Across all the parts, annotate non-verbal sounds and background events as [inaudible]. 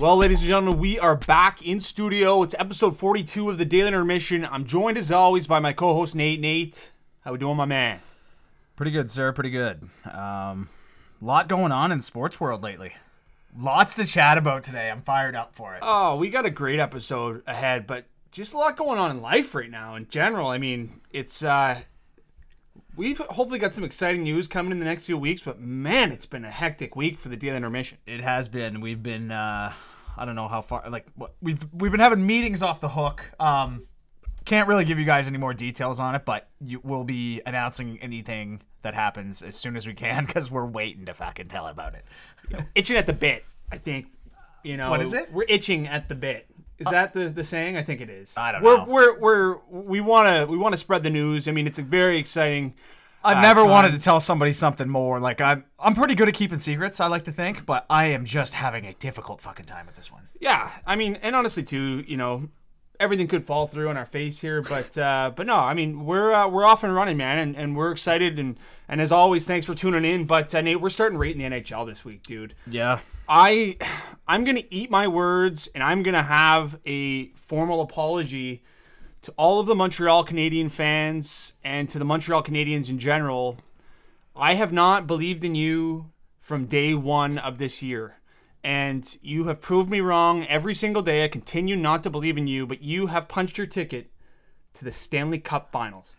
Well, ladies and gentlemen, we are back in studio. It's episode 42 of the Daily Intermission. I'm joined as always by my co-host Nate. Nate, how we doing, my man? Pretty good, sir. Pretty good. Um, lot going on in sports world lately. Lots to chat about today. I'm fired up for it. Oh, we got a great episode ahead, but just a lot going on in life right now in general. I mean, it's uh we've hopefully got some exciting news coming in the next few weeks, but man, it's been a hectic week for the Daily Intermission. It has been. We've been. Uh, I don't know how far. Like what we've we've been having meetings off the hook. Um, can't really give you guys any more details on it, but you will be announcing anything that happens as soon as we can [laughs] because we're waiting to fucking tell about it. Itching at the bit, I think. You know, What is it? We're itching at the bit. Is that the, the saying? I think it is. I don't we're, know. We're we're we want to we want to spread the news. I mean, it's a very exciting. I've never time. wanted to tell somebody something more. Like I'm, I'm pretty good at keeping secrets. I like to think, but I am just having a difficult fucking time with this one. Yeah, I mean, and honestly, too, you know, everything could fall through on our face here, but uh, but no, I mean, we're uh, we're off and running, man, and, and we're excited, and and as always, thanks for tuning in. But uh, Nate, we're starting rating the NHL this week, dude. Yeah. I I'm gonna eat my words, and I'm gonna have a formal apology to all of the Montreal Canadian fans and to the Montreal Canadiens in general. I have not believed in you from day one of this year. And you have proved me wrong every single day. I continue not to believe in you, but you have punched your ticket to the Stanley Cup finals.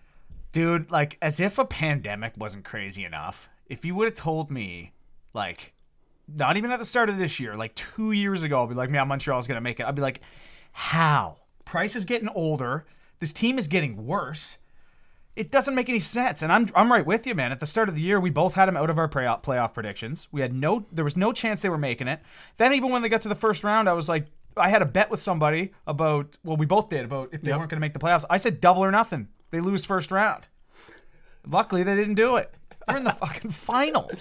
Dude, like as if a pandemic wasn't crazy enough. If you would have told me, like, not even at the start of this year, like two years ago, I'd be like, man, Montreal's gonna make it. I'd be like, how? Price is getting older. This team is getting worse. It doesn't make any sense. And I'm I'm right with you, man. At the start of the year, we both had them out of our playoff playoff predictions. We had no there was no chance they were making it. Then even when they got to the first round, I was like I had a bet with somebody about well, we both did about if they Yep. weren't going to make the playoffs. I said double or nothing. They lose first round. Luckily, they didn't do it. They're in the [laughs] fucking finals.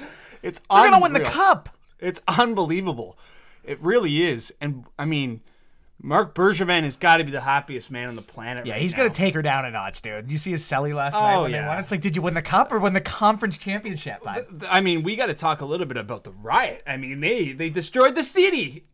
It's They're going to win the cup. It's unbelievable. It really is. And I mean, Marc Bergevin has got to be the happiest man on the planet. Yeah, right he's now. to take her down a notch, dude. You see his celly last oh, night Oh, when yeah. they won? It's like, did you win the cup or win the conference championship? bud? I mean, we got to talk a little bit about the riot. I mean, they they destroyed the city.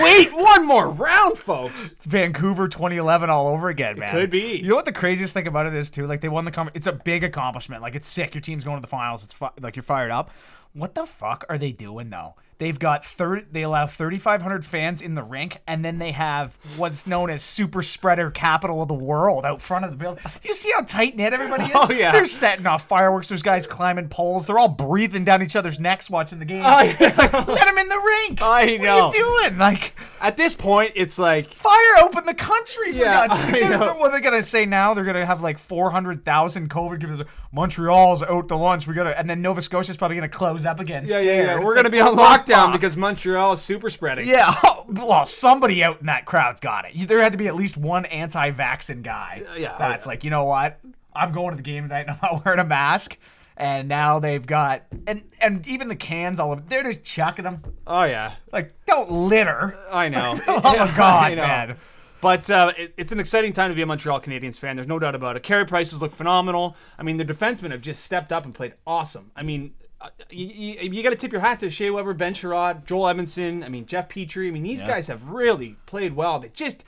Wait [laughs] one more round, folks. It's Vancouver 2011 all over again, man. could be. You know what the craziest thing about it is too? Like they won the conference. It's a big accomplishment. Like it's sick. Your team's going to the finals. It's fi- like you're fired up. What the fuck are they doing though? They've got 30 they allow 3500 fans in the rink and then they have what's known as super spreader capital of the world out front of the building. Do you see how tight knit everybody is? [laughs] Oh, yeah. They're setting off fireworks. There's guys climbing poles. They're all breathing down each other's necks watching the game. Oh, [laughs] yeah. It's like let them in the rink. I know. What are you doing? Like At this point, it's like fire open the country for Yeah, God's sake. I know. What are they gonna say now? They're gonna have like four hundred thousand COVID cases. Montreal's out to lunch. We gotta, and then Nova Scotia's probably gonna close up again. yeah, yeah, yeah. We're It's gonna like, be on lockdown because Montreal is super spreading. Yeah, [laughs] well, somebody out in that crowd's got it. There had to be at least one anti-vaccine guy. yeah, oh, that's yeah. like, you know what? I'm going to the game tonight and I'm not [laughs] wearing a mask. And now they've got and and even the cans all over. They're just chucking them. Oh yeah. Like, don't litter. I know. [laughs] Oh my God, man. But uh, it, it's an exciting time to be a Montreal Canadiens fan. There's no doubt about it. Carey Price's look phenomenal. I mean, the defensemen have just stepped up and played awesome. I mean, uh, Uh, you, you, you got to tip your hat to Shea Weber, Ben Chiarot, Joel Edmundson. I mean, Jeff Petry. I mean, these guys have really played well. They just,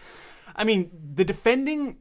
I mean, the defending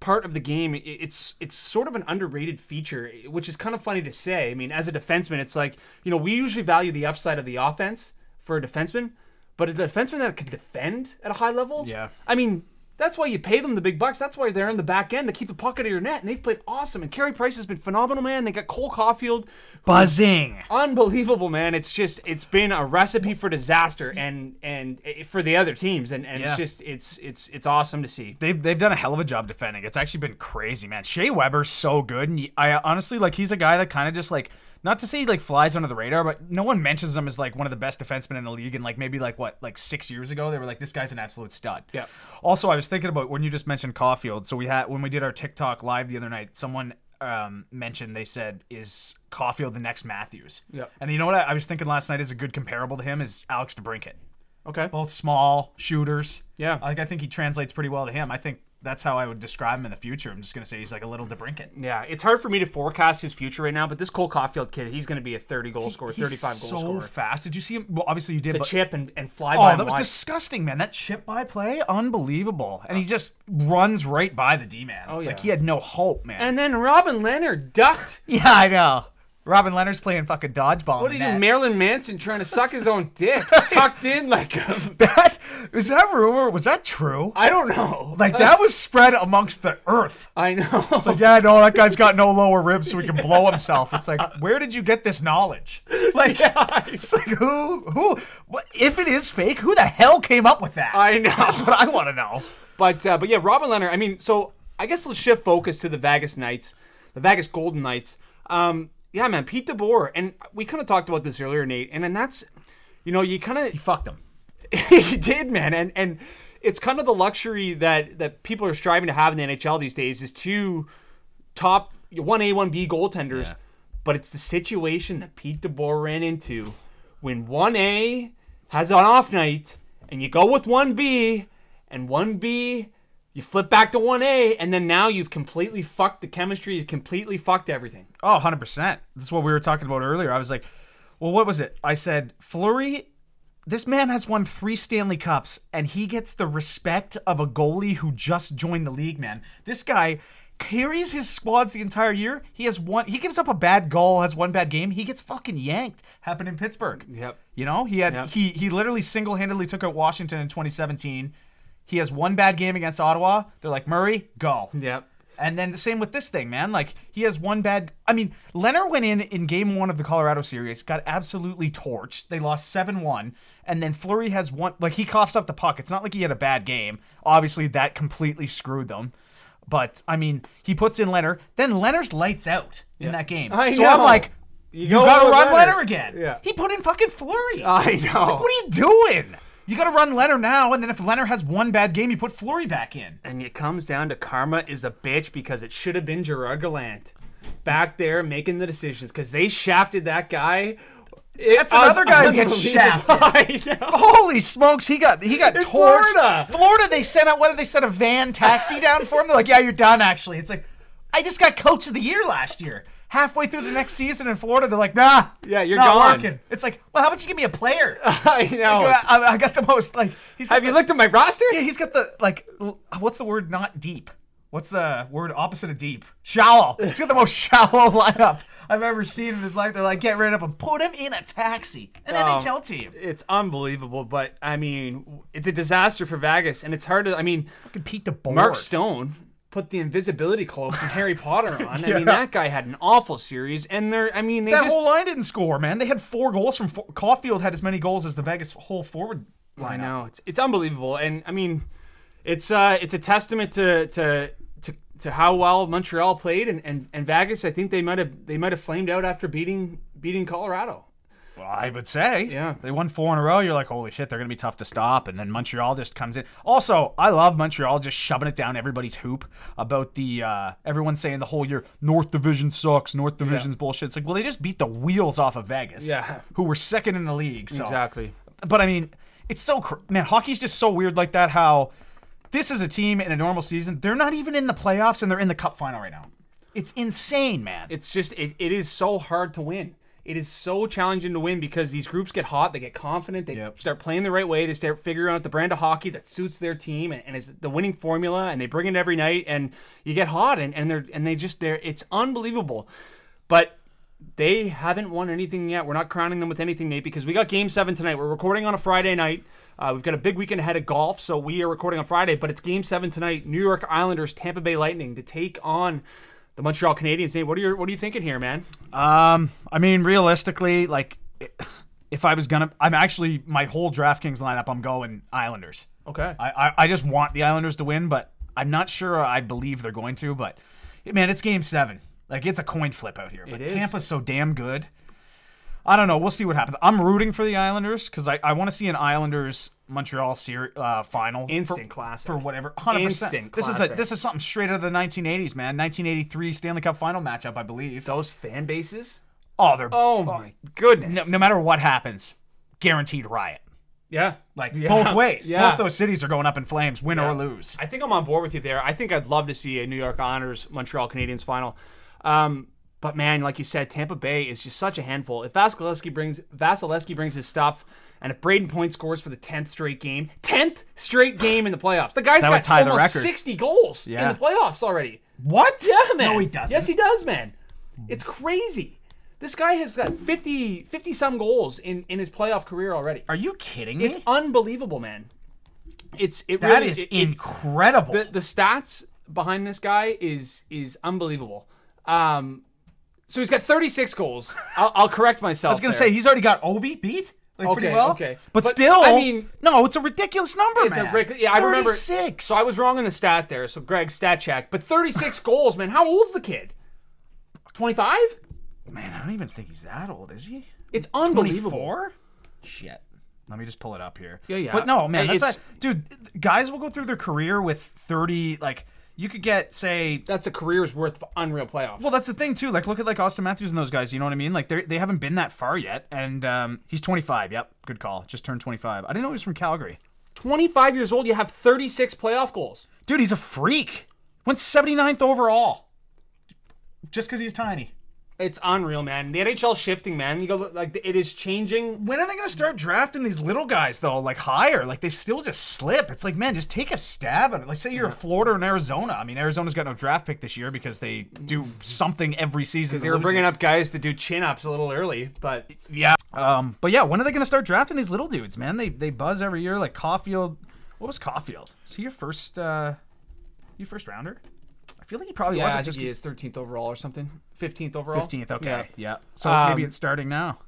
part of the game it's it's sort of an underrated feature which is kind of funny to say i mean as a defenseman it's like you know we usually value the upside of the offense for a defenseman but a defenseman that can defend at a high level Yeah. i mean that's why you pay them the big bucks. That's why they're in the back end to keep the puck out of your net. And they've played awesome. And Carey Price has been phenomenal, man. They got Cole Caufield. Buzzing. Unbelievable, man. It's just it's been a recipe for disaster and and eh, for the other teams. And, and Yeah. it's just it's it's it's awesome to see. They've, they've done a hell of a job defending. It's actually been crazy, man. Shea Weber's so good, and I honestly like he's a guy that kind of just like not to say he like flies under the radar, but no one mentions him as like one of the best defensemen in the league. And like maybe like what like six years ago, they were like this guy's an absolute stud. Yeah. Also, I was thinking about when you just mentioned Caufield. So we had when we did our TikTok live the other night, someone um, mentioned they said is Caufield the next Matthews. Yeah. And you know what I, I was thinking last night is a good comparable to him is Alex DeBrincat Okay. both small shooters. Yeah. Like I think he translates pretty well to him. I think that's how I would describe him in the future. I'm just gonna say he's like a little DeBrincat. Yeah, it's hard for me to forecast his future right now, but this Cole Caufield kid, he's going to be a 30 goal scorer, He's 35 goal so scorer. fast. Did you see him? Well, obviously you did. The but, chip and, and fly oh, by oh, that was wide. disgusting, man. That chip by play, unbelievable. And he oh. just runs right by the D man. Oh, yeah. like he had no hope, man. And then Robin Lehner ducked. [laughs] yeah, I know. Robin Lehner's playing fucking dodgeball. What are you, net. Marilyn Manson, trying to suck his own dick, [laughs] tucked in like a, [laughs] That is that rumor? Was that true? I don't know. Like that was spread amongst the earth. [laughs] I know. Like, yeah, no, that guy's got no lower ribs, so he can blow himself. It's like, where did you get this knowledge? Like, it's like who, who, what, if it is fake, who the hell came up with that? I know. That's what I want to know. But uh, but yeah, Robin Lehner. I mean, so I guess let's shift focus to the Vegas Knights, the Vegas Golden Knights. Um, yeah, man, Pete DeBoer, and we kind of talked about this earlier, Nate. And then that's, you know, you kind of He fucked him. [laughs] he did, man, and and it's kind of the luxury that that people are striving to have in the NHL these days is two top one A one B goaltenders, Yeah. but it's the situation that Pete DeBoer ran into when one A has an off night and you go with one B and one B. You flip back to 1A, and then now you've completely fucked the chemistry. You've completely fucked everything. Oh, 100%. That's what we were talking about earlier. I was like, well, what was it? I said, Fleury, this man has won three Stanley Cups, and he gets the respect of a goalie who just joined the league, man. This guy carries his squads the entire year. He has one, he gives up a bad goal, has one bad game. He gets fucking yanked. Happened in Pittsburgh. Yep. You know, he had Yep. he he literally single handedly took out Washington in 2017. He has one bad game against Ottawa. They're like Murray, go. Yep. And then the same with this thing, man. Like he has one bad. I mean, Lehner went in in game one of the Colorado series, got absolutely torched. They lost seven one, and then Fleury has one. Like he coughs up the puck. It's not like he had a bad game. Obviously, that completely screwed them. But I mean, he puts in Lehner. Then Lehner's lights out in that game. I so know. I'm like, You you, go gotta run Lehner. Lehner again. Yeah. He put in fucking Fleury. I know. like, what are you doing? You gotta run Lehner now, and then if Lehner has one bad game, you put Fleury back in. And it comes down to karma is a bitch because it should have been Gerard Gallant back there making the decisions because they shafted that guy. That's another guy who gets shafted. [laughs] Holy smokes, he got he got In torched. Florida. Florida, they sent out what did they send a van taxi down for him? They're like, yeah, you're done. Actually, it's like, I just got coach of the year last year. Halfway through the next season in Florida, they're like, nah, Yeah, you're not gone. working. It's like, well, how about you give me a player? [laughs] I know. I, I got the most like. He's got Have you looked at my roster? Yeah, he's got the like. What's the word? Not deep. What's the word opposite of deep? Shallow. He's got the most [laughs] shallow lineup I've ever seen in his life. They're like, get rid of him. Put him in a taxi. An Oh. NHL team. It's unbelievable, but I mean, it's a disaster for Vegas, and it's hard to. I mean, Fucking Pete DeBoer. Mark Stone put the invisibility cloak from Harry [laughs] Potter on. I mean, that guy had an awful series, and they're. I mean, they That just. whole line didn't score, man. They had four goals from four. Caufield had as many goals as the Vegas whole forward lineup. I know it's it's unbelievable, and I mean, it's uh it's a testament to to to, to how well Montreal played, and, and and Vegas. I think they might have they might have flamed out after beating beating Colorado. Well, I would say. Yeah. They won four in a row. You're like, holy shit, they're going to be tough to stop. And then Montreal just comes in. Also, I love Montreal just shoving it down everybody's hoop about the, uh, everyone saying the whole year, North Division sucks, North Division's bullshit. It's like, well, they just beat the wheels off of Vegas. Yeah. Who were second in the league. So. Exactly. But I mean, it's so, cr- man, hockey's just so weird like that how this is a team in a normal season. They're not even in the playoffs and they're in the cup final right now. It's insane, man. It's just it, it is so hard to win. It is so challenging to win because these groups get hot, they get confident, they Yep. start playing the right way, they start figuring out the brand of hockey that suits their team and, and is the winning formula, and they bring it every night, and you get hot, and, and they're and they just they're it's unbelievable, but they haven't won anything yet. We're not crowning them with anything, Nate, because we got Game Seven tonight. We're recording on a Friday night. Uh, we've got a big weekend ahead of golf, so we are recording on Friday, but it's Game Seven tonight. New York Islanders, Tampa Bay Lightning to take on the Montreal Canadiens. Nate, what are you what are you thinking here, man? Um, I mean, realistically, like, if I was gonna, I'm actually my whole DraftKings lineup. I'm going Islanders. Okay. I, I, I just want the Islanders to win, but I'm not sure I believe they're going to. But man, it's Game Seven. Like, it's a coin flip out here. But is. Tampa's so damn good. I don't know. We'll see what happens. I'm rooting for the Islanders because I, I want to see an Islanders Montreal ser- uh, final. Instant for, classic. for whatever. 100%. Instant This is a, this is something straight out of the 1980s, man. 1983 Stanley Cup final matchup, I believe. Those fan bases? Oh, they're Oh my goodness. no, no matter what happens, guaranteed riot. Yeah. Like Yeah. both ways. Yeah. Both those cities are going up in flames, win Yeah. or lose. I think I'm on board with you there. I think I'd love to see a New York Islanders Montreal Canadiens final. Um, but man, like you said, Tampa Bay is just such a handful. If Vasilevskiy brings Vasilevskiy brings his stuff, and if Brayden Point scores for the tenth straight game, tenth straight game in the playoffs, the guy's That got almost record. sixty goals Yeah. in the playoffs already. What? Yeah, man. No, he doesn't. Yes, he does, man. It's crazy. This guy has got 50, 50 some goals in, in his playoff career already. Are you kidding me? It's unbelievable, man. It's it that really is it- incredible. the the stats behind this guy is is unbelievable. Um, so he's got 36 goals. [laughs] I'll, I'll correct myself. I was gonna say he's already got Ovi beat. Like pretty Okay, well. okay. But, But, still, I mean- no, it's a ridiculous number, it's man. a ridiculous. Yeah, I remember. 36. So I was wrong in the stat there. So Greg stat check, but 36 [sighs] goals, man. How old's the kid? 25. man, I don't even think he's that old, is he? It's unbelievable. 24? Shit. Let me just pull it up here. Yeah, yeah. But no, man, that's it's- a, dude. Guys will go through their career with 30. Like you could get, say, That's a career's worth of unreal playoffs. Well, that's the thing too. Like, look at like Auston Matthews and those guys. You know what I mean? Like, they they haven't been that far yet, and um, he's 25. Yep, good call. Just turned 25. I didn't know he was from Calgary. 25 years old, you have 36 playoff goals. Dude, he's a freak. Went 79th overall. Just because he's tiny. It's unreal, man. The NHL shifting, man. You go like it is changing. When are they gonna start drafting these little guys though? Like higher? Like they still just slip. It's like, man, just take a stab at it. Like say you're Florida and Arizona. I mean, Arizona's got no draft pick this year because they do something every season. They were bringing up guys to do chin ups a little early, but Yeah. Um, but yeah, when are they going to start drafting these little dudes, man? They they buzz every year. Like Caufield. What was Caufield? Is he your first? uh Your first rounder? I feel like he probably yeah, wasn't I just think he is 13th overall or something. 15th overall. fifteenth. Okay. Yeah. Yeah. So Um, maybe it's starting now.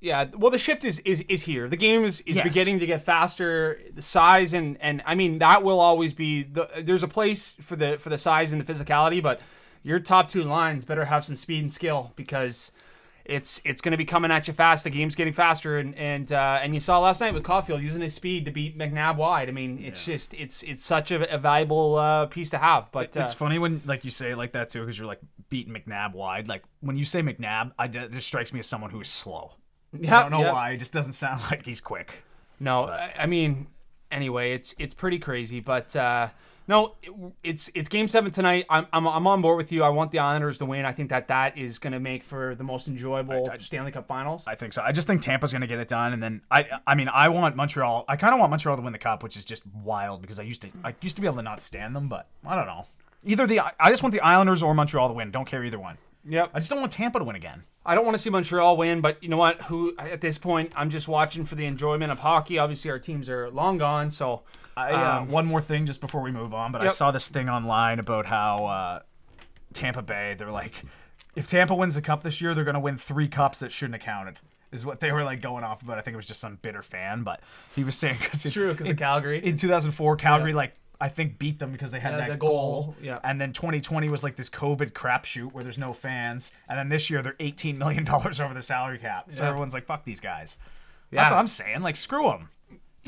Yeah, well, the shift is is, is here. The game is, is Yes. beginning to get faster. The size and and I mean that will always be the. There's a place for the for the size and the physicality, but your top two lines better have some speed and skill because it's it's going to be coming at you fast. The game's getting faster, and and uh, and you saw last night with Caufield using his speed to beat McNabb wide. I mean, it's just it's it's such a, a valuable uh, piece to have. But uh, It's funny when like you say it like that too, because you're like beating McNabb wide. Like when you say McNabb, I it just strikes me as someone who is slow. yeah, I don't know yeah. why. It just doesn't sound [laughs] like he's quick. No, I, I mean, anyway, it's it's pretty crazy, but uh, no, it, it's it's game seven tonight. I'm, I'm I'm on board with you. I want the Islanders to win. I think that that is going to make for the most enjoyable Stanley Cup Finals. I think so. I just think Tampa's going to get it done, and then I, I mean, I want Montreal. I kind of want Montreal to win the cup, which is just wild because I used to, I used to be able to not stand them, but I don't know. Either the, I just want the Islanders or Montreal to win. Don't care either one. Yep. I just don't want Tampa to win again. I don't want to see Montreal win, but you know what? Who at this point, I'm just watching for the enjoyment of hockey. Obviously, our teams are long gone, so I, uh, Um, one more thing just before we move on, but I saw this thing online about how uh, Tampa Bay, they're like, if Tampa wins the cup this year, they're going to win three cups that shouldn't have counted. Is what they were like going off about. I think it was just some bitter fan, but he was saying because it's true because of Calgary. in 2004 calgary like i think beat them because they had Yeah, that the goal, goal, yeah. and then 2020 was like this covid crapshoot where there's no fans and then this year they're 18 million dollars over the salary cap so Yeah. everyone's like fuck these guys Yeah. that's what i'm saying like screw them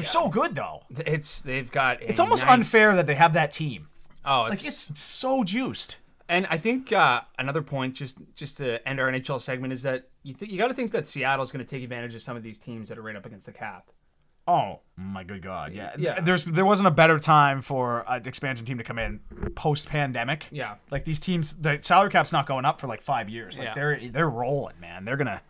they're so good though it's they've got. it's almost unfair that they have that team Oh, like it's so juiced And I think uh, another point, just just to end our NHL segment, is that you th- you got to think that Seattle's going to take advantage of some of these teams that are right up against the cap. Oh my good god! Yeah, Yeah. There's there wasn't a better time for an expansion team to come in post pandemic. Yeah. like these teams, the salary cap's not going up for like five years. Like Yeah. they're they're rolling, man. They're gonna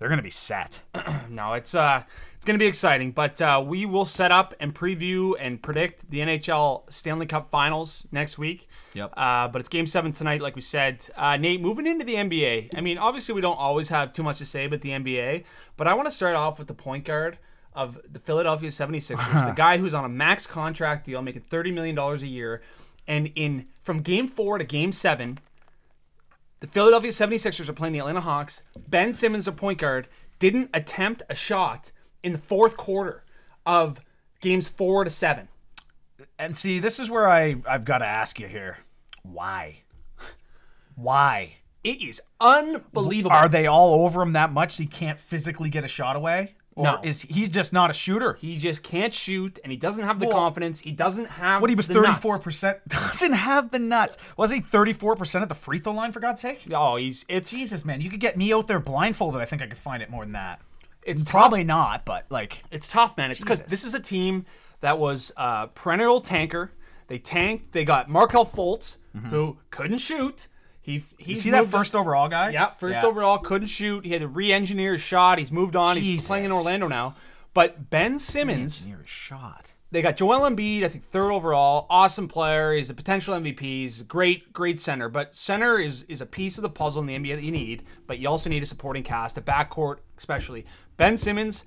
they're gonna be set. [clears throat] No, it's uh, it's going to be exciting, but uh, we will set up and preview and predict the NHL Stanley Cup Finals next week. Yep. Uh, but it's Game Seven tonight, like we said. Uh, Nate, moving into the NBA. I mean, obviously we don't always have too much to say about the NBA, but I want to start off with the point guard of the Philadelphia 76ers, [laughs] the guy who's on a max contract deal, making thirty million dollars a year, and in from Game Four to Game Seven. The Philadelphia 76ers are playing the Atlanta Hawks. Ben Simmons, a point guard, didn't attempt a shot in the fourth quarter of games four to seven. And see, this is where I I've got to ask you here, why? Why It is unbelievable. are they all over him that much? He can't physically get a shot away, or No. is he's just not a shooter? he just can't shoot, and he doesn't have the Well, confidence. He doesn't have. What he was thirty four percent [laughs] doesn't have the nuts. Was he thirty four percent at the free throw line for God's sake? Oh, he's it's Jesus, man, you could get me out there blindfolded. I think I could find it more than that. it's tough. Probably not, but like It's tough, man. It's because this is a team that was uh, perennial tanker. They tanked. They got Markelle Fultz, who couldn't shoot. He he's Mm-hmm. see that moved on- first overall guy? Yeah, first overall, couldn't shoot. He had to re-engineer his shot. He's moved on. He's playing in Orlando now. But Ben Simmons, Near a shot. they got Joel Embiid, I think third overall, awesome player. He's a potential MVP. He's a great, great center. But center is is a piece of the puzzle in the NBA that you need. But you also need a supporting cast, a backcourt especially. Ben Simmons,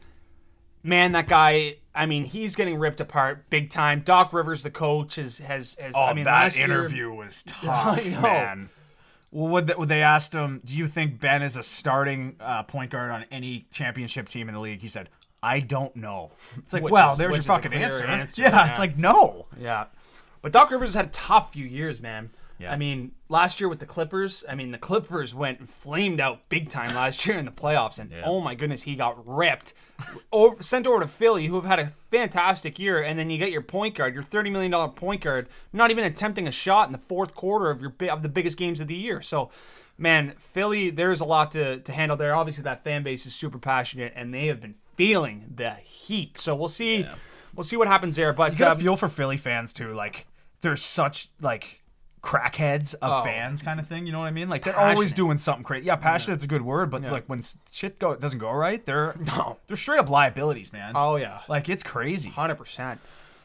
man, that guy. I mean, he's getting ripped apart big time. Doc Rivers, the coach, has has. has Oh, I mean, that last year- interview was [laughs] tough, I know. man. Well, what they, what they asked him, do you think Ben is a starting uh, point guard on any championship team in the league? He said, I don't know. It's like, Which well, is- there's your fucking answer. [laughs] answer, Yeah, yeah. it's like, no. Yeah. But Doc Rivers has had a tough few years, man. Yeah. I mean, last year with the Clippers, I mean, the Clippers went and flamed out big time last year in the playoffs, and oh my goodness, he got ripped. over, sent over to Philly, who have had a fantastic year, and then you get your point guard, your $30 million point guard, not even attempting a shot in the fourth quarter of your of the biggest games of the year. So, man, Philly, there's a lot to, to handle there. Obviously, that fan base is super passionate, and they have been feeling the heat. So we'll see. We'll see what happens there. But You got um, feel for Philly fans too. Like they're such like crackheads of Oh. fans, kind of thing. You know what I mean? Like they're always doing something crazy. Yeah, passionate's a good word, but like when shit go doesn't go right, they're [laughs] No. they're straight up liabilities, man. oh yeah, Like it's crazy. Hundred percent.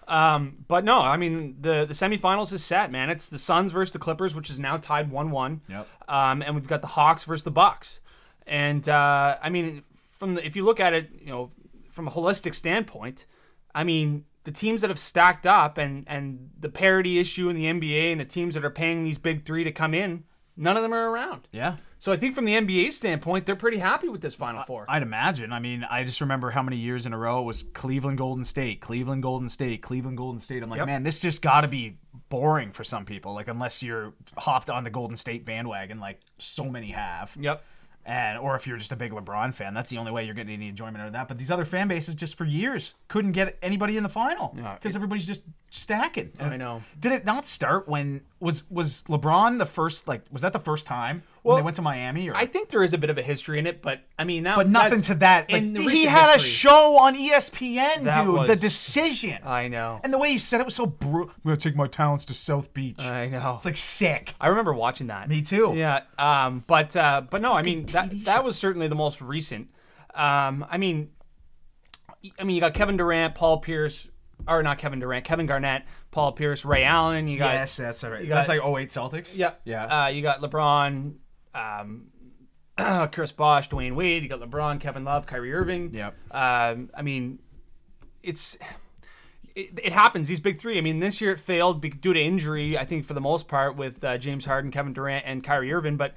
Um, but no, I mean the the semifinals is set, man. It's the Suns versus the Clippers, which is now tied one one. Yep. Um, and we've got the Hawks versus the Bucks. And uh, I mean, from the, if you look at it, you know, from a holistic standpoint, I mean, the teams that have stacked up and and the parity issue in the NBA and the teams that are paying these big three to come in, none of them are around. Yeah. So I think from the NBA standpoint, they're pretty happy with this Final Four. I'd imagine. I mean, I just remember how many years in a row it was Cleveland Golden State, Cleveland Golden State, Cleveland Golden State. I'm like, Yep. man, this just got to be boring for some people. Like unless you're hopped on the Golden State bandwagon, like so many have. yep. And or if you're just a big LeBron fan, that's the only way you're getting any enjoyment out of that. But these other fan bases just for years couldn't get anybody in the final because everybody's just stacking. I know. Did it not start when was was LeBron the first? Like, was that the first time Well, when they went to Miami? Or I think there is a bit of a history in it, but I mean, that, but nothing to that. in Like, the he had a show on ESPN, That dude. was- The decision. I know. and the way he said it was so brutal. I'm gonna take my talents to South Beach. I know. it's like sick. I remember watching that. Me too. Yeah. Um. But uh. But no. I mean that that was certainly the most recent. Um. I mean. I mean, you got Kevin Durant, Paul Pierce, or not Kevin Durant, Kevin Garnett, Paul Pierce, Ray Allen. You got Yes, that's all right. You got- That's like 08 Celtics. Yep. Yeah. Uh, you got LeBron, um, [clears throat] Chris Bosh, Dwyane Wade. You got LeBron, Kevin Love, Kyrie Irving. Yep. Um, I mean, it's it, it happens. These big three. I mean, this year it failed due to injury. I think for the most part with uh, James Harden, Kevin Durant, and Kyrie Irving. But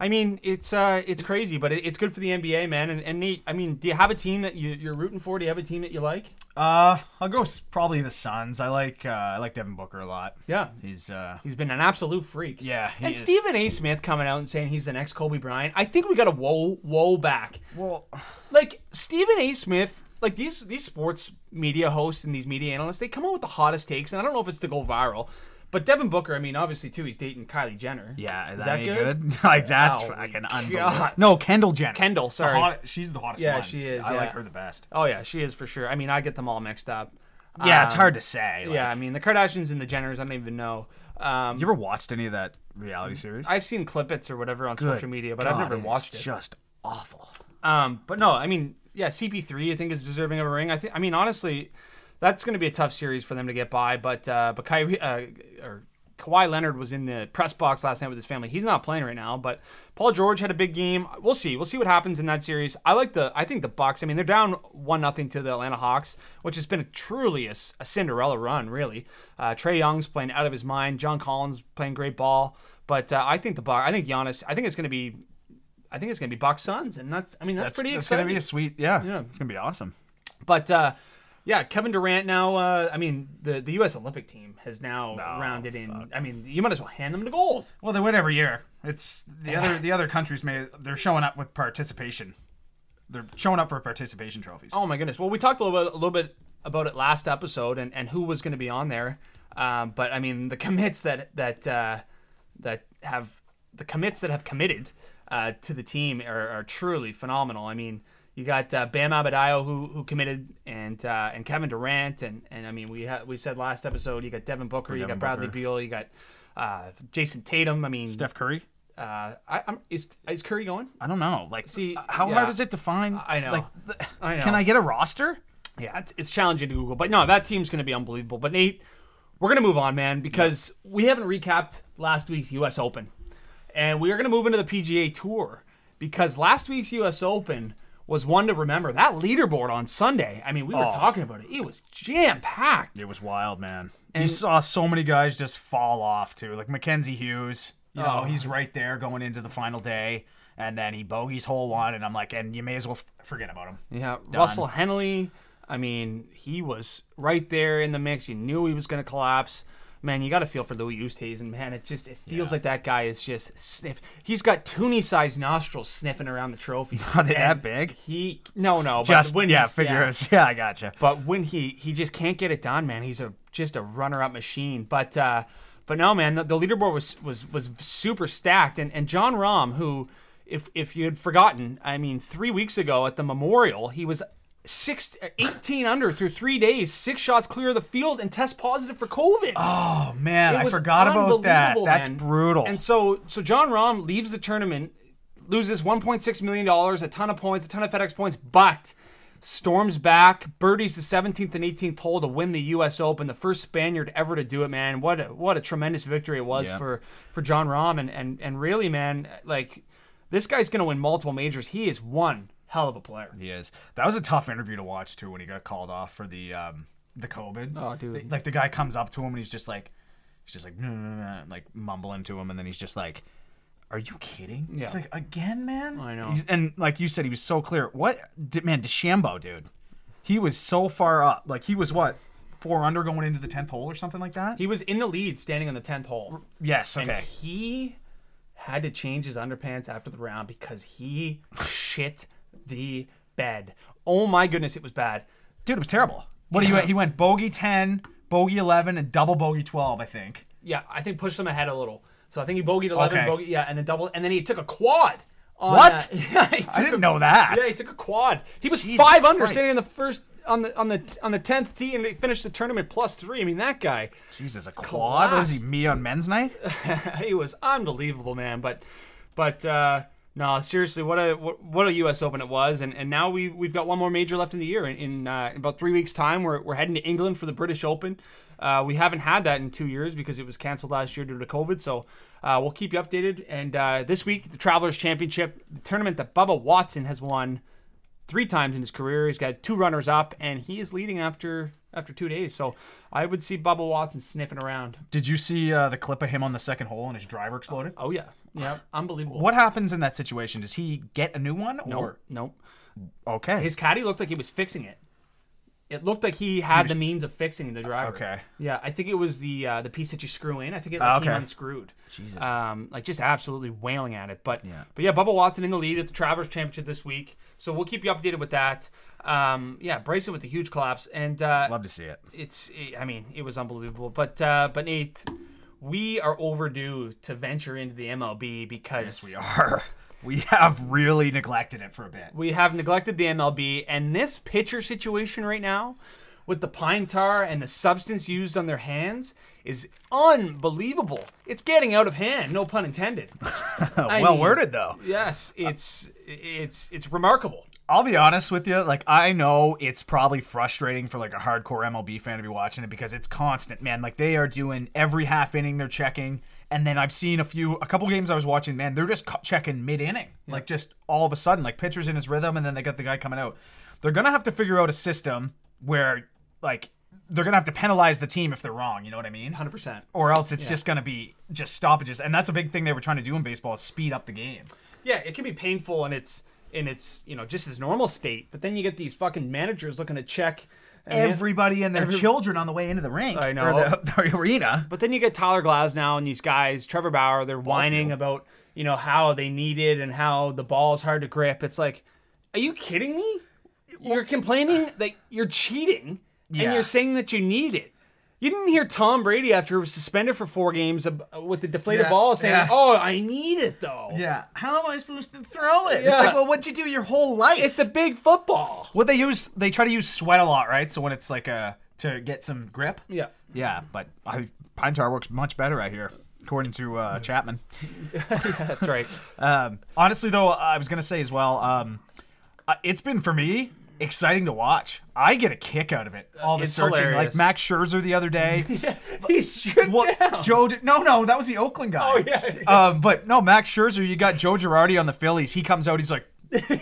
I mean, it's uh, it's crazy, but it, it's good for the NBA, man. And, and Nate, I mean, do you have a team that you, you're rooting for? Do you have a team that you like? Uh, I'll go s- probably the Suns. I like uh, I like Devin Booker a lot. Yeah. He's uh, He's been an absolute freak. yeah. And is. Stephen A. Smith coming out and saying he's the next Kobe Bryant. I think we got a whoa, whoa back. Well, Like Stephen A. Smith, like these these sports media hosts and these media analysts, they come out with the hottest takes, and I don't know if it's to go viral. But Devin Booker, I mean, obviously too, he's dating Kylie Jenner. yeah, is, Is that, that good? good? [laughs] like that's Oh, fucking God. unbelievable. No, Kendall Jenner. Kendall, The sorry. hot, she's the hottest Yeah, one. she is, I yeah. like her the best. Oh yeah, she is for sure. I mean, I get them all mixed up. Yeah, it's Um, hard to say. Like, Yeah, I mean, the Kardashians and the Jenners, I don't even know. Um, You ever watched any of that reality series? I've seen clippets or whatever on social media, but I've never it watched it. Just awful. Um, but no, I mean, yeah, CP3 I think is deserving of a ring. I think. I mean, honestly, that's going to be a tough series for them to get by. But uh, but Kyrie uh, or Kawhi Leonard was in the press box last night with his family. He's not playing right now, but Paul George had a big game. We'll see. We'll see what happens in that series. I like the. I think the Bucks. I mean, they're down one nothing to the Atlanta Hawks, which has been a, truly a, a Cinderella run. Really, uh, Trae Young's playing out of his mind. John Collins playing great ball. But uh, I think the Bucks. I think Giannis. I think it's going to be. I think it's going to be Bucks Suns, and that's. I mean, that's, That's pretty that's exciting. It's gonna be a sweet. Yeah, Yeah. it's gonna be awesome. But uh, yeah, Kevin Durant now. Uh, I mean, the the U.S. Olympic team has now rounded in. I mean, you might as well hand them the gold. Well, they win every year. It's the other [sighs] the other countries may they're showing up with participation. They're showing up for participation trophies. Oh my goodness. Well, we talked a little bit, a little bit about it last episode, and, and who was going to be on there. Um, but I mean, the commits that that uh, that have the commits that have committed uh, to the team are, are truly phenomenal. I mean. You got uh, Bam Adebayo who who committed, and uh, and Kevin Durant, and and I mean we had we said last episode you got Devin Booker, you got Bradley Booker. Beal, you got uh, Jayson Tatum. I mean, Steph Curry. uh, I, I'm, is is Curry going? I don't know. Like, See, how yeah. hard is it to find? I know. Like, th- I know. can I get a roster? Yeah, it's, it's challenging to Google, but no, that team's going to be unbelievable. But Nate, we're going to move on, man, because we haven't recapped last week's U.S. Open, and we are going to move into the PGA Tour because last week's U.S. Open was one to remember. That leaderboard on Sunday, I mean, we were Oh. talking about it. It was jam packed. It was wild, man. And you saw so many guys just fall off too, like Mackenzie Hughes. You know, Oh. he's right there going into the final day, and then he bogeys hole one, and I'm like, and you may as well f- forget about him. Yeah, Russell Henley. I mean, he was right there in the mix. You knew he was going to collapse. Man, you got to feel for Louis Oosthuizen, man. It just it feels Yeah. like that guy is just sniff. He's got Toonie-sized nostrils sniffing around the trophy. [laughs] Not that big? He no no, Just but when yeah, figures. [laughs] Yeah. I gotcha. but when he he just can't get it done, man. He's a just a runner-up machine. But uh, but no, man, the, the leaderboard was was was super stacked. And and Jon Rahm, who if if you had forgotten, I mean, three weeks ago at the Memorial, he was. Six, 18 under through three days, six shots clear of the field, and test positive for COVID. Oh man, I forgot about that. That's man. brutal. And so, so Jon Rahm leaves the tournament, loses 1.6 million dollars, a ton of points, a ton of FedEx points, but storms back, birdies the 17th and 18th hole to win the U.S. Open, the first Spaniard ever to do it. Man, what a, what a tremendous victory it was Yeah. for for Jon Rahm, and and and really, man, like this guy's gonna win multiple majors. He is one hell of a player. He is. That was a tough interview to watch too when he got called off for the um the COVID. Oh, dude. The- like the guy comes up to him and he's just like, he's just like, no, no, no, no, like mumbling to him, and then he's just like, "Are you kidding?" Yeah. He's like, "Again, man." I know. He's, and like you said, he was so clear. What, D- man, DeChambeau, dude, he was so far up. Like he was what four under going into the tenth hole or something like that. He was in the lead, standing on the 10th hole. yes. And Okay. he had to change his underpants after the round because he [laughs] shit the bed. Oh my goodness, it was bad. Dude, it was terrible. What do you? He went bogey ten, bogey eleven, and double bogey twelve. I think. Yeah, I think pushed him ahead a little. So I think he bogeyed 11, Okay. bogey, yeah, and then double, and then he took a quad. On What? that. [laughs] Yeah, he took I didn't a- know that. Yeah, he took a quad. He was Jesus five under, Christ. standing in the first on the on the on the tenth tee, and he finished the tournament plus three. I mean, that guy. Jesus, a quad. What is he? Me on men's night? [laughs] he was unbelievable, man. But, but uh, no, seriously, what a what, a U.S. Open it was, and and now we we've got one more major left in the year. In, in, uh, in about three weeks' time, we're we're heading to England for the British Open. Uh, we haven't had that in two years because it was canceled last year due to COVID. So uh, we'll keep you updated. And uh, this week, the Travelers Championship, the tournament that Bubba Watson has won three times in his career. He's got two runners up, and he is leading after after two days. So I would see Bubba Watson sniffing around. Did you see uh, the clip of him on the second hole and his driver exploded? Oh yeah, yeah, unbelievable. What happens in that situation? Does he get a new one Nope, or nope. okay? His caddy looked like he was fixing it. It looked like he had the means of fixing the driver. Okay. Yeah, I think it was the uh, the piece that you screw in. I think it like, came Okay. unscrewed. Jesus. Um, like just absolutely wailing at it. But Yeah. but yeah, Bubba Watson in the lead at the Travelers Championship this week. So we'll keep you updated with that. Um, yeah, Bryson with the huge collapse, and uh, Love to see it. it's I mean it was unbelievable. But uh, but Nate, we are overdue to venture into the MLB because yes, We are. [laughs] We have really neglected it for a bit. we have neglected the MLB, and this pitcher situation right now, with the pine tar and the substance used on their hands, is unbelievable. It's getting out of hand, no pun intended. [laughs] I well mean, worded though. Yes, it's it's it's remarkable. I'll be honest with you. Like I know it's probably frustrating for like a hardcore MLB fan to be watching it because it's constant, man. Like they are doing every half inning they're checking, and then I've seen a few, a couple games I was watching. Man, they're just checking mid inning, like just all of a sudden, like pitchers in his rhythm, and then they got the guy coming out. They're gonna have to figure out a system where like they're gonna have to penalize the team if they're wrong. You know what I mean? Hundred percent. Or else it's just gonna be just stoppages, and that's a big thing they were trying to do in baseball is speed up the game. Yeah, it can be painful and its in its you know just its normal state, but then you get these fucking managers looking to check everybody and their every- children on the way into the rink. I know. Or the, [laughs] the arena. But then you get Tyler Glasnow and these guys, Trevor Bauer, they're whining about, you know, how they need it and how the ball is hard to grip. It's like, are you kidding me? You're complaining that you're cheating and you're saying that you need it. You didn't hear Tom Brady after he was suspended for four games with the deflated Yeah, ball saying, yeah. "Oh, I need it though." Yeah. How am I supposed to throw it? Yeah. It's like, well, what'd you do your whole life? It's a big football. what they use. They try to use sweat a lot, right? So when it's like a to get some grip. Yeah. Yeah, but I, pine tar works much better, I hear, according to uh, Chapman. [laughs] That's right. Um, honestly, though, I was gonna say as well. Um, uh, it's been for me exciting to watch. I get a kick out of it. All the It's searching, hilarious. like Max Scherzer the other day. [laughs] He's stripped What down. Joe? Did, no, no, that was the Oakland guy. Oh, yeah. Um, but no, Max Scherzer. You got Joe Girardi on the Phillies. He comes out. He's like.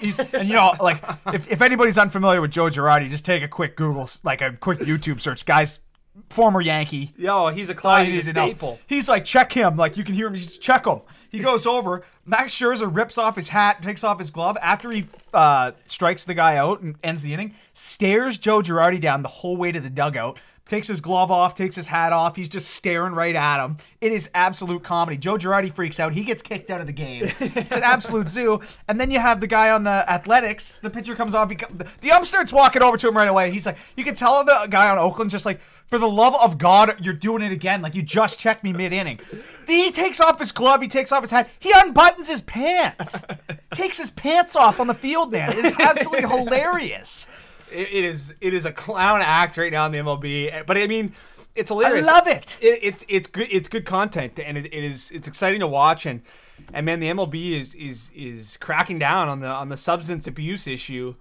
He's and you know like if, if anybody's unfamiliar with Joe Girardi, just take a quick Google like a quick YouTube search. Guys, former Yankee, Yo, he's a client. He's a staple. He's like, check him. Like you can hear him. He's check him. He goes over. Max Scherzer rips off his hat, takes off his glove after he uh, strikes the guy out and ends the inning. Stares Joe Girardi down the whole way to the dugout. Takes his glove off, takes his hat off. He's just staring right at him. It is absolute comedy. Joe Girardi freaks out. He gets kicked out of the game. It's an absolute zoo. And then you have the guy on the athletics. The pitcher comes off. He, the ump starts walking over to him right away. He's like, you can tell the guy on Oakland just like, for the love of God, you're doing it again. Like you just checked me mid inning. He takes off his glove. He takes off his hat. He unbuttons his pants. [laughs] takes his pants off on the field, man. It is absolutely [laughs] hilarious. It, it is. It is a clown act right now in the MLB. But I mean, it's hilarious. I love it. it, it's it's good it's good content and it, it is it's exciting to watch and and man the MLB is is is cracking down on the on the substance abuse issue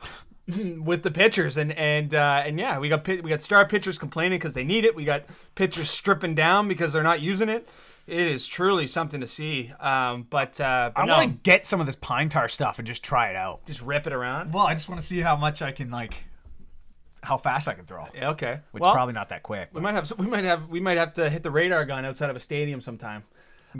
[laughs] with the pitchers and and uh, and yeah we got we got star pitchers complaining because they need it we got pitchers stripping down because they're not using it it is truly something to see um, but, uh, but I no, want to get some of this pine tar stuff and just try it out. just rip it around Well, I just want to see how much I can like, how fast I can throw. yeah, okay Which well probably not that quick. we might have we might have we might have to hit the radar gun outside of a stadium sometime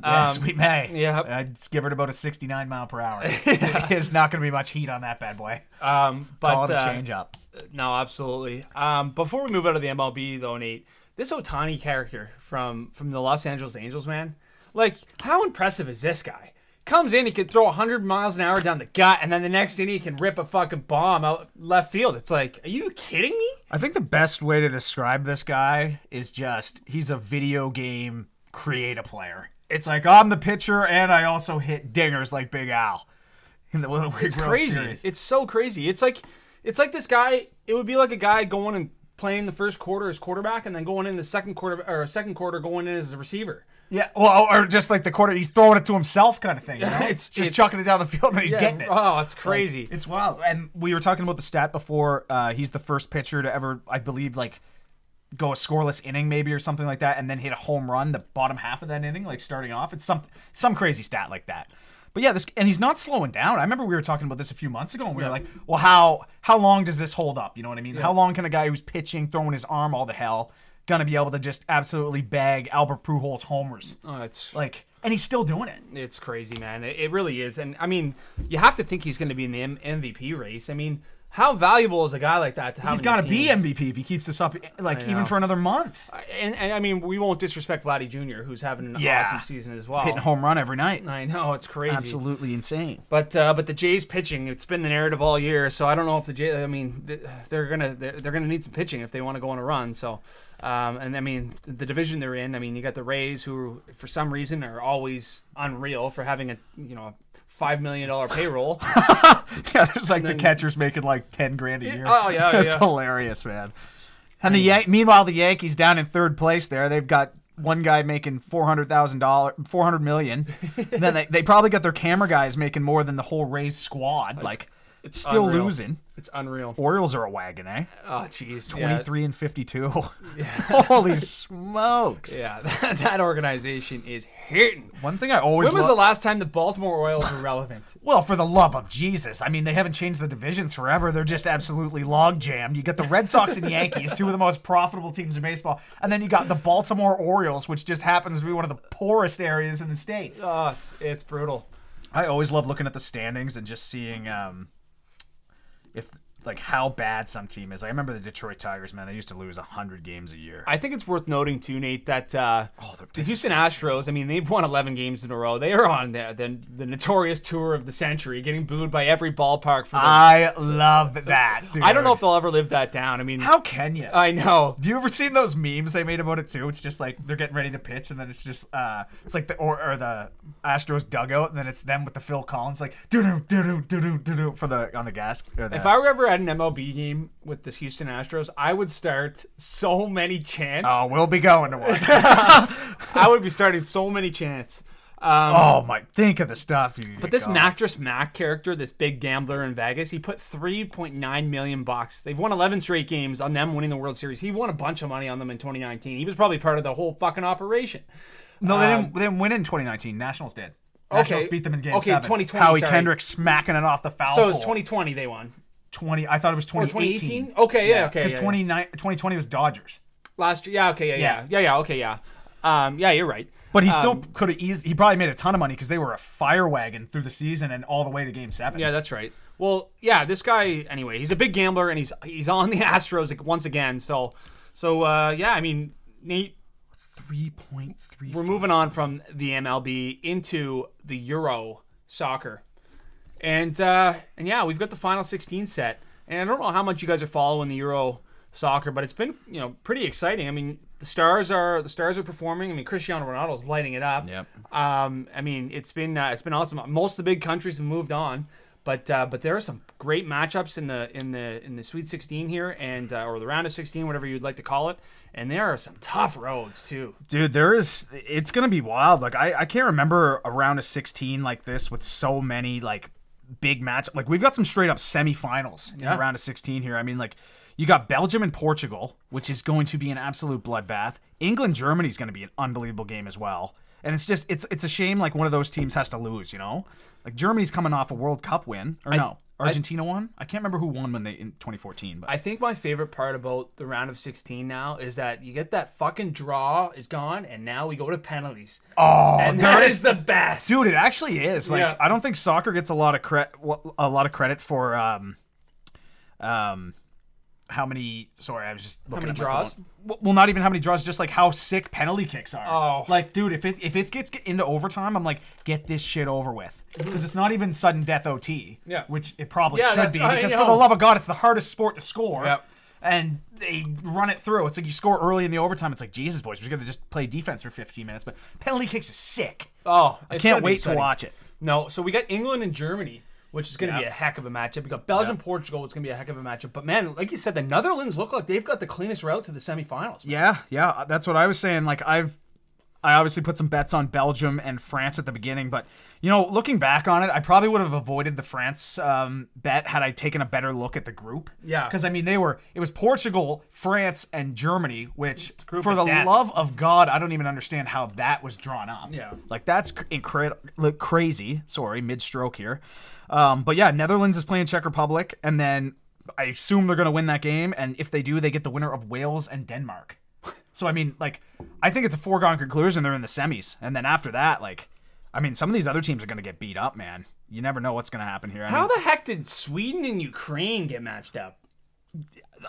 yes, um, we may. yeah. I'd just give it about a 69 mile per hour. [laughs] [laughs] There's not going to be much heat on that bad boy. um, but Call it a uh, change up. No, absolutely. Um, before we move out of the MLB, though, Nate, this Ohtani character from from the Los Angeles Angels, man, like how impressive is this guy? Comes in, he can throw 100 miles an hour down the gut, and then the next inning he can rip a fucking bomb out left field. It's like, are you kidding me? I think the best way to describe this guy is just he's a video game create a player. It's like I'm the pitcher and I also hit dingers like Big Al [laughs] in the Little League It's World crazy. Series. It's so crazy. It's like it's like this guy. It would be like a guy going and playing the first quarter as quarterback, and then going in the second quarter or second quarter going in as a receiver. Yeah, well, or just like the quarter, he's throwing it to himself, kind of thing. You know? It's- just chucking it down the field and he's getting it. Oh, it's crazy. It's wild. And we were talking about the stat before. Uh, he's the first pitcher to ever, I believe, like go a scoreless inning maybe or something like that, and then hit a home run the bottom half of that inning, like starting off. It's some some crazy stat like that. But yeah, this and he's not slowing down. I remember we were talking about this a few months ago, and we were like, "Well, how how long does this hold up? You know what I mean? How long can a guy who's pitching, throwing his arm all the hell, gonna be able to just absolutely bag Albert Pujols homers? oh, it's Like, and he's still doing it. It's crazy, man. It, it really is. And I mean, you have to think he's going to be in the M- MVP race. I mean, how valuable is a guy like that to have? He's got to be MVP if he keeps this up, like even for another month. And, and I mean, we won't disrespect Vladdy Jr., who's having an Yeah. awesome season as well. Hitting home run every night. I know it's crazy. Absolutely insane. But uh, but the Jays pitching, it's been the narrative all year. So I don't know if the Jays. I mean, they're gonna they're, they're gonna need some pitching if they want to go on a run. So. Um, and I mean, the division they're in. I mean, you got the Rays, who for some reason are always unreal for having a you know five million dollar payroll. [laughs] Yeah, there's like the catcher's making like ten grand a year. oh, yeah, oh, [laughs] that's yeah. hilarious, man. And the Yan- meanwhile, the Yankees down in third place. There, they've got one guy making four hundred thousand dollars, four hundred million. [laughs] then they, they probably got their camera guys making more than the whole Rays squad. like, it's still unreal. losing. It's unreal. Orioles are a wagon, eh? Oh, jeez. Twenty three and fifty two. Yeah. [laughs] Holy smokes! Yeah, [laughs] that, that organization is hitting. One thing I always When was lo- the last time the Baltimore Orioles were relevant? [laughs] Well, for the love of Jesus. I mean, they haven't changed the divisions forever. They're just absolutely log jammed. You got the Red Sox and Yankees, two of the most profitable teams in baseball. And then you got the Baltimore Orioles, which just happens to be one of the poorest areas in the States. Oh, it's, it's brutal. I always love looking at the standings and just seeing um, if like how bad some team is. I remember the Detroit Tigers, man. They used to lose hundred games a year. I think it's worth noting too, Nate, that uh, Oh, the Houston Astros. I mean, they've won 11 games in a row. They are on the, the the notorious tour of the century, getting booed by every ballpark for. The, I love that. Dude. [laughs] I don't know if they'll ever live that down. I mean, how can you? I know. Do you ever seen those memes they made about it too? It's just like they're getting ready to pitch, and then it's just uh, it's like the or, or the Astros dugout, and then it's them with the Phil Collins like doo doo doo doo doo doo doo for the on the gas. If I were ever at an MLB game with the Houston Astros, I would start so many chants. oh, we'll be going to one. [laughs] I would be starting so many chants. Um, oh my, think of the stuff you. But this Mattress Mac character, this big gambler in Vegas, he put 3.9 million bucks. They've won 11 straight games on them winning the World Series. He won a bunch of money on them in 2019. He was probably part of the whole fucking operation. no, they didn't. They didn't win in 2019. Nationals did. Nationals Okay. beat them in Game Okay, Seven. 2020, Howie sorry. Kendrick smacking it off the foul. So it was 2020 they won. 20. I thought it was 2018. 2018? Okay, yeah, okay. Because yeah, 29 2020 was Dodgers. Last year. Yeah, okay, yeah, yeah. Yeah. Yeah, yeah, okay, yeah. Um, yeah, you're right. But he still Um, could have eased. He probably made a ton of money because they were a fire wagon through the season and all the way to Game Seven. Yeah, that's right. Well, yeah, this guy anyway, he's a big gambler and he's he's on the [laughs] Astros once again. So so uh, yeah, I mean, Nate, three point three. we're moving on from the MLB into the Euro soccer. And uh, and yeah, we've got the final 16 set. And I don't know how much you guys are following the Euro soccer, but it's been, you know, pretty exciting. I mean, the stars are the stars are performing. I mean, Cristiano Ronaldo's lighting it up. Yep. Um, I mean, it's been uh, it's been awesome. Most of the big countries have moved on, but uh, but there are some great matchups in the in the in the Sweet 16 here, and uh, or the round of 16, whatever you'd like to call it. And there are some tough roads too. Dude, there is. It's gonna be wild. Like I, I can't remember a round of sixteen like this with so many like big match. Like we've got some straight up semifinals in Yeah. the round of sixteen here. I mean, like you got Belgium and Portugal, which is going to be an absolute bloodbath. England Germany is going to be an unbelievable game as well. And it's just it's it's a shame like one of those teams has to lose. You know, like Germany's coming off a World Cup win or no. Argentina won. I can't remember who won when they in 2014, but I think my favorite part about the round of 16 now is that you get that fucking draw is gone, and now we go to penalties. oh, and that is is the best, dude it actually is like Yeah. i don't think soccer gets a lot of credit a lot of credit for um um how many sorry i was just looking many at draws? phone. well, not even how many draws just like how sick penalty kicks are Oh. like dude if it if it gets into overtime i'm like get this shit over with because it's not even sudden death ot Mm-hmm. Yeah. which it probably Yeah, should be because for the love of god it's the hardest sport to score Yep. and they run it through. It's like you score early in the overtime. It's like Jesus, boys, we're gonna just play defense for 15 minutes. But penalty kicks is sick. Oh, I can't wait to watch it. No, so we got England and Germany, which is going to be a heck of a matchup. You got Belgium, Portugal, it's going to be a heck of a matchup. But man, like you said, the Netherlands look like they've got the cleanest route to the semifinals. Yeah, yeah, that's what I was saying. Like I've I obviously put some bets on Belgium and France at the beginning, but you know, looking back on it, I probably would have avoided the France um, bet had I taken a better look at the group. Yeah. because I mean, they were it was Portugal, France, and Germany, which for the death. love of God, I don't even understand how that was drawn up. Yeah. like that's incredible, crazy. Sorry, mid stroke here, um, but yeah, Netherlands is playing Czech Republic, and then I assume they're going to win that game, and if they do, they get the winner of Wales and Denmark. So I mean, like, I think it's a foregone conclusion they're in the semis, and then after that, like, I mean, some of these other teams are going to get beat up, man. You never know what's going to happen here. I How mean, the heck did Sweden and Ukraine get matched up?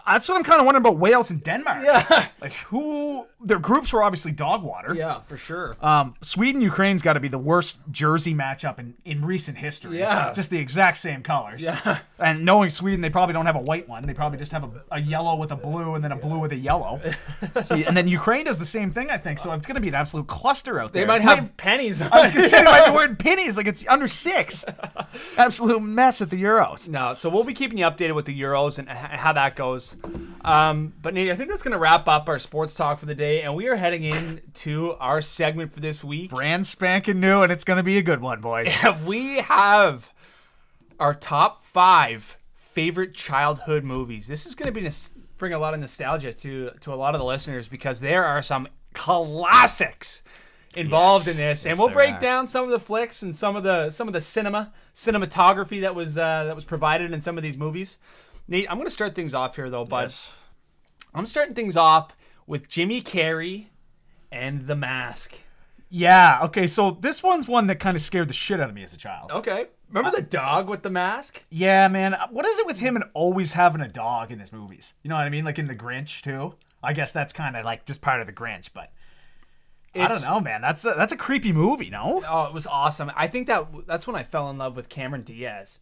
That's what I'm kind of wondering about Wales and Denmark. Yeah. [laughs] like who their groups were obviously dog water. Yeah, for sure. Um, Sweden Ukraine's got to be the worst jersey matchup in, in recent history. Yeah. just the exact same colors. Yeah. [laughs] and knowing Sweden, they probably don't have a white one. They probably just have a, a yellow with a blue and then a blue with a yellow. [laughs] so, and then Ukraine does the same thing, I think. So it's going to be an absolute cluster out there. they might have pennies. I was gonna say they might be wearing pennies like it's under six. Absolute mess at the Euros. No, so we'll be keeping you updated with the Euros and how that goes. Um, but Nate, I think that's going to wrap up our sports talk for the day, and we are heading into our segment for this week. Brand spanking new, and it's gonna be a good one, boys. [laughs] we have our top five favorite childhood movies. This is going to be bring a lot of nostalgia to to a lot of the listeners because there are some classics involved Yes. in this, and we'll break are. down some of the flicks and some of the some of the cinema cinematography that was uh, that was provided in some of these movies. Nate, I'm going to start things off here though, bud. I'm starting things off with Jimmy Carrey and The Mask. Yeah. Okay. So this one's one that kind of scared the shit out of me as a child. Okay. Remember the dog with the mask? Yeah, man. What is it with him and always having a dog in his movies? You know what I mean? Like in The Grinch too. I guess that's kind of like just part of The Grinch, but I don't know, man. That's a, that's a creepy movie, no? Oh, it was awesome. I think that that's when I fell in love with Cameron Diaz.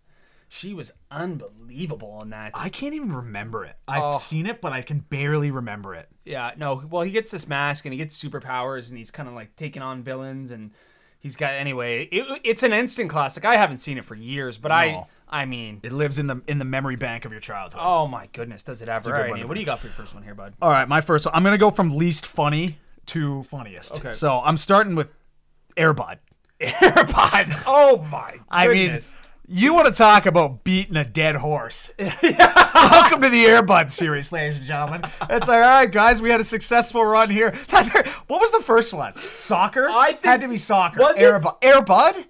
She was unbelievable in that. I can't even remember it. I've Oh. seen it, but I can barely remember it. Yeah, no. Well, he gets this mask and he gets superpowers and he's kind of like taking on villains and he's got anyway. It, it's an instant classic. I haven't seen it for years, but I No. I mean, It lives in the in the memory bank of your childhood. oh my goodness, does it ever? All right, one, Nate, what do you got for your first one here, bud? All right, my first one. I'm gonna go from least funny to funniest. Okay. So I'm starting with Air Bud. [laughs] Air Bud. Oh my goodness. I mean, you want to talk about beating a dead horse? [laughs] Welcome to the Air Bud series, ladies and gentlemen. It's like, all right, guys, we had a successful run here. [laughs] what was the first one? Soccer? I think- had to be soccer. Was it? Air Bud? Airbud?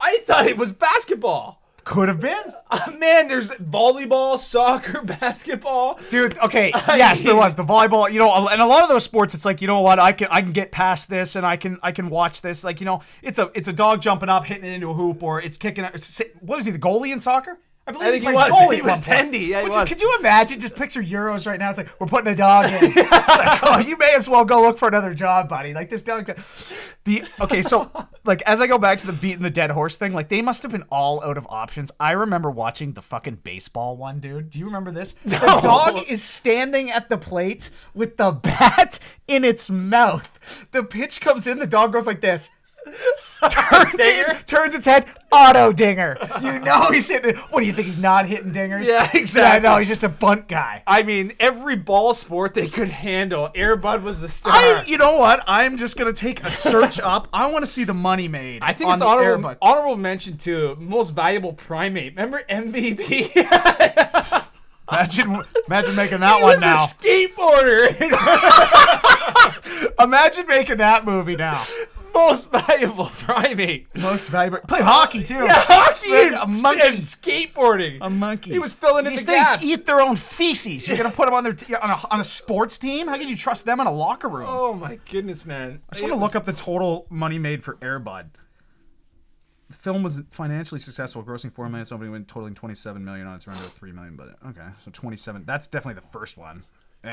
I thought it was basketball. Could have been. Uh, man, there's volleyball, soccer, [laughs] basketball. Dude, okay, [laughs] yes, there mean- was the volleyball. You know, and a lot of those sports, it's like you know what, I can I can get past this, and I can I can watch this. Like you know, it's a it's a dog jumping up, hitting it into a hoop, or it's kicking. What was he, the goalie in soccer? I believe I think he played was. goalie [laughs] He was. Tendy. Yeah, he Which. Is, could you imagine? Just picture Euros right now. It's like we're putting a dog in. [laughs] It's like, oh, you may as well go look for another job, buddy. Like this dog. The okay, so [laughs] like as I go back to the beating the dead horse thing, like they must have been all out of options. I remember watching the fucking baseball one, dude. Do you remember this? The dog is standing at the plate with the bat in its mouth. The pitch comes in, the dog goes like this. Turns, it, turns its head, auto dinger. You know he's hitting it. What do you think? He's not hitting dingers? Yeah, exactly. Yeah, no, he's just a bunt guy. I mean, every ball sport they could handle, Air Bud was the star. I, you know what? I'm just gonna take a search up. I want to see the money made. I think on it's honorable, Air Bud. honorable mention to most valuable primate. Remember MVP? [laughs] Imagine, imagine making that he one now. a skateboarder. [laughs] Imagine making that movie now. Most valuable [laughs] primate. Most valuable. Played hockey too. Yeah, hockey Like and, a monkey. and skateboarding. A monkey. He was filling in These the things gaps. eat their own feces. You're gonna put them on their t- on a on a sports team? How can you trust them in a locker room? Oh my goodness, man! I just want to look up the total money made for Air Bud. The film was financially successful, grossing four million, opening win totaling twenty-seven million on its run to three million. But okay, so twenty-seven. That's definitely the first one.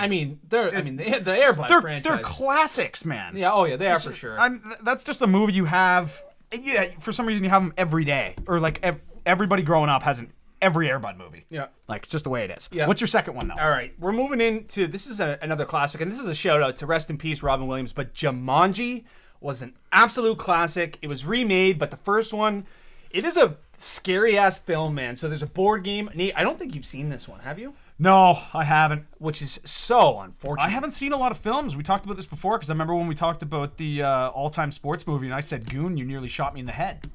I mean, they're. I mean, the, the Air Bud They're franchise. they're classics, man. yeah. Oh yeah, they are for sure. I'm, that's just a movie you have. Yeah, for some reason you have them every day, or like ev- everybody growing up has an every Air Bud movie. yeah. like it's just the way it is. Yeah. What's your second one though? All right, we're moving into this is a, another classic, and this is a shout out to rest in peace Robin Williams. But Jumanji was an absolute classic. It was remade, but the first one, it is a scary ass film, man. So there's a board game. Nate, I don't think you've seen this one, have you? No, I haven't. Which is so unfortunate. I haven't seen a lot of films. We talked about this before because I remember when we talked about the uh, all-time sports movie, and I said, "Goon, you nearly shot me in the head."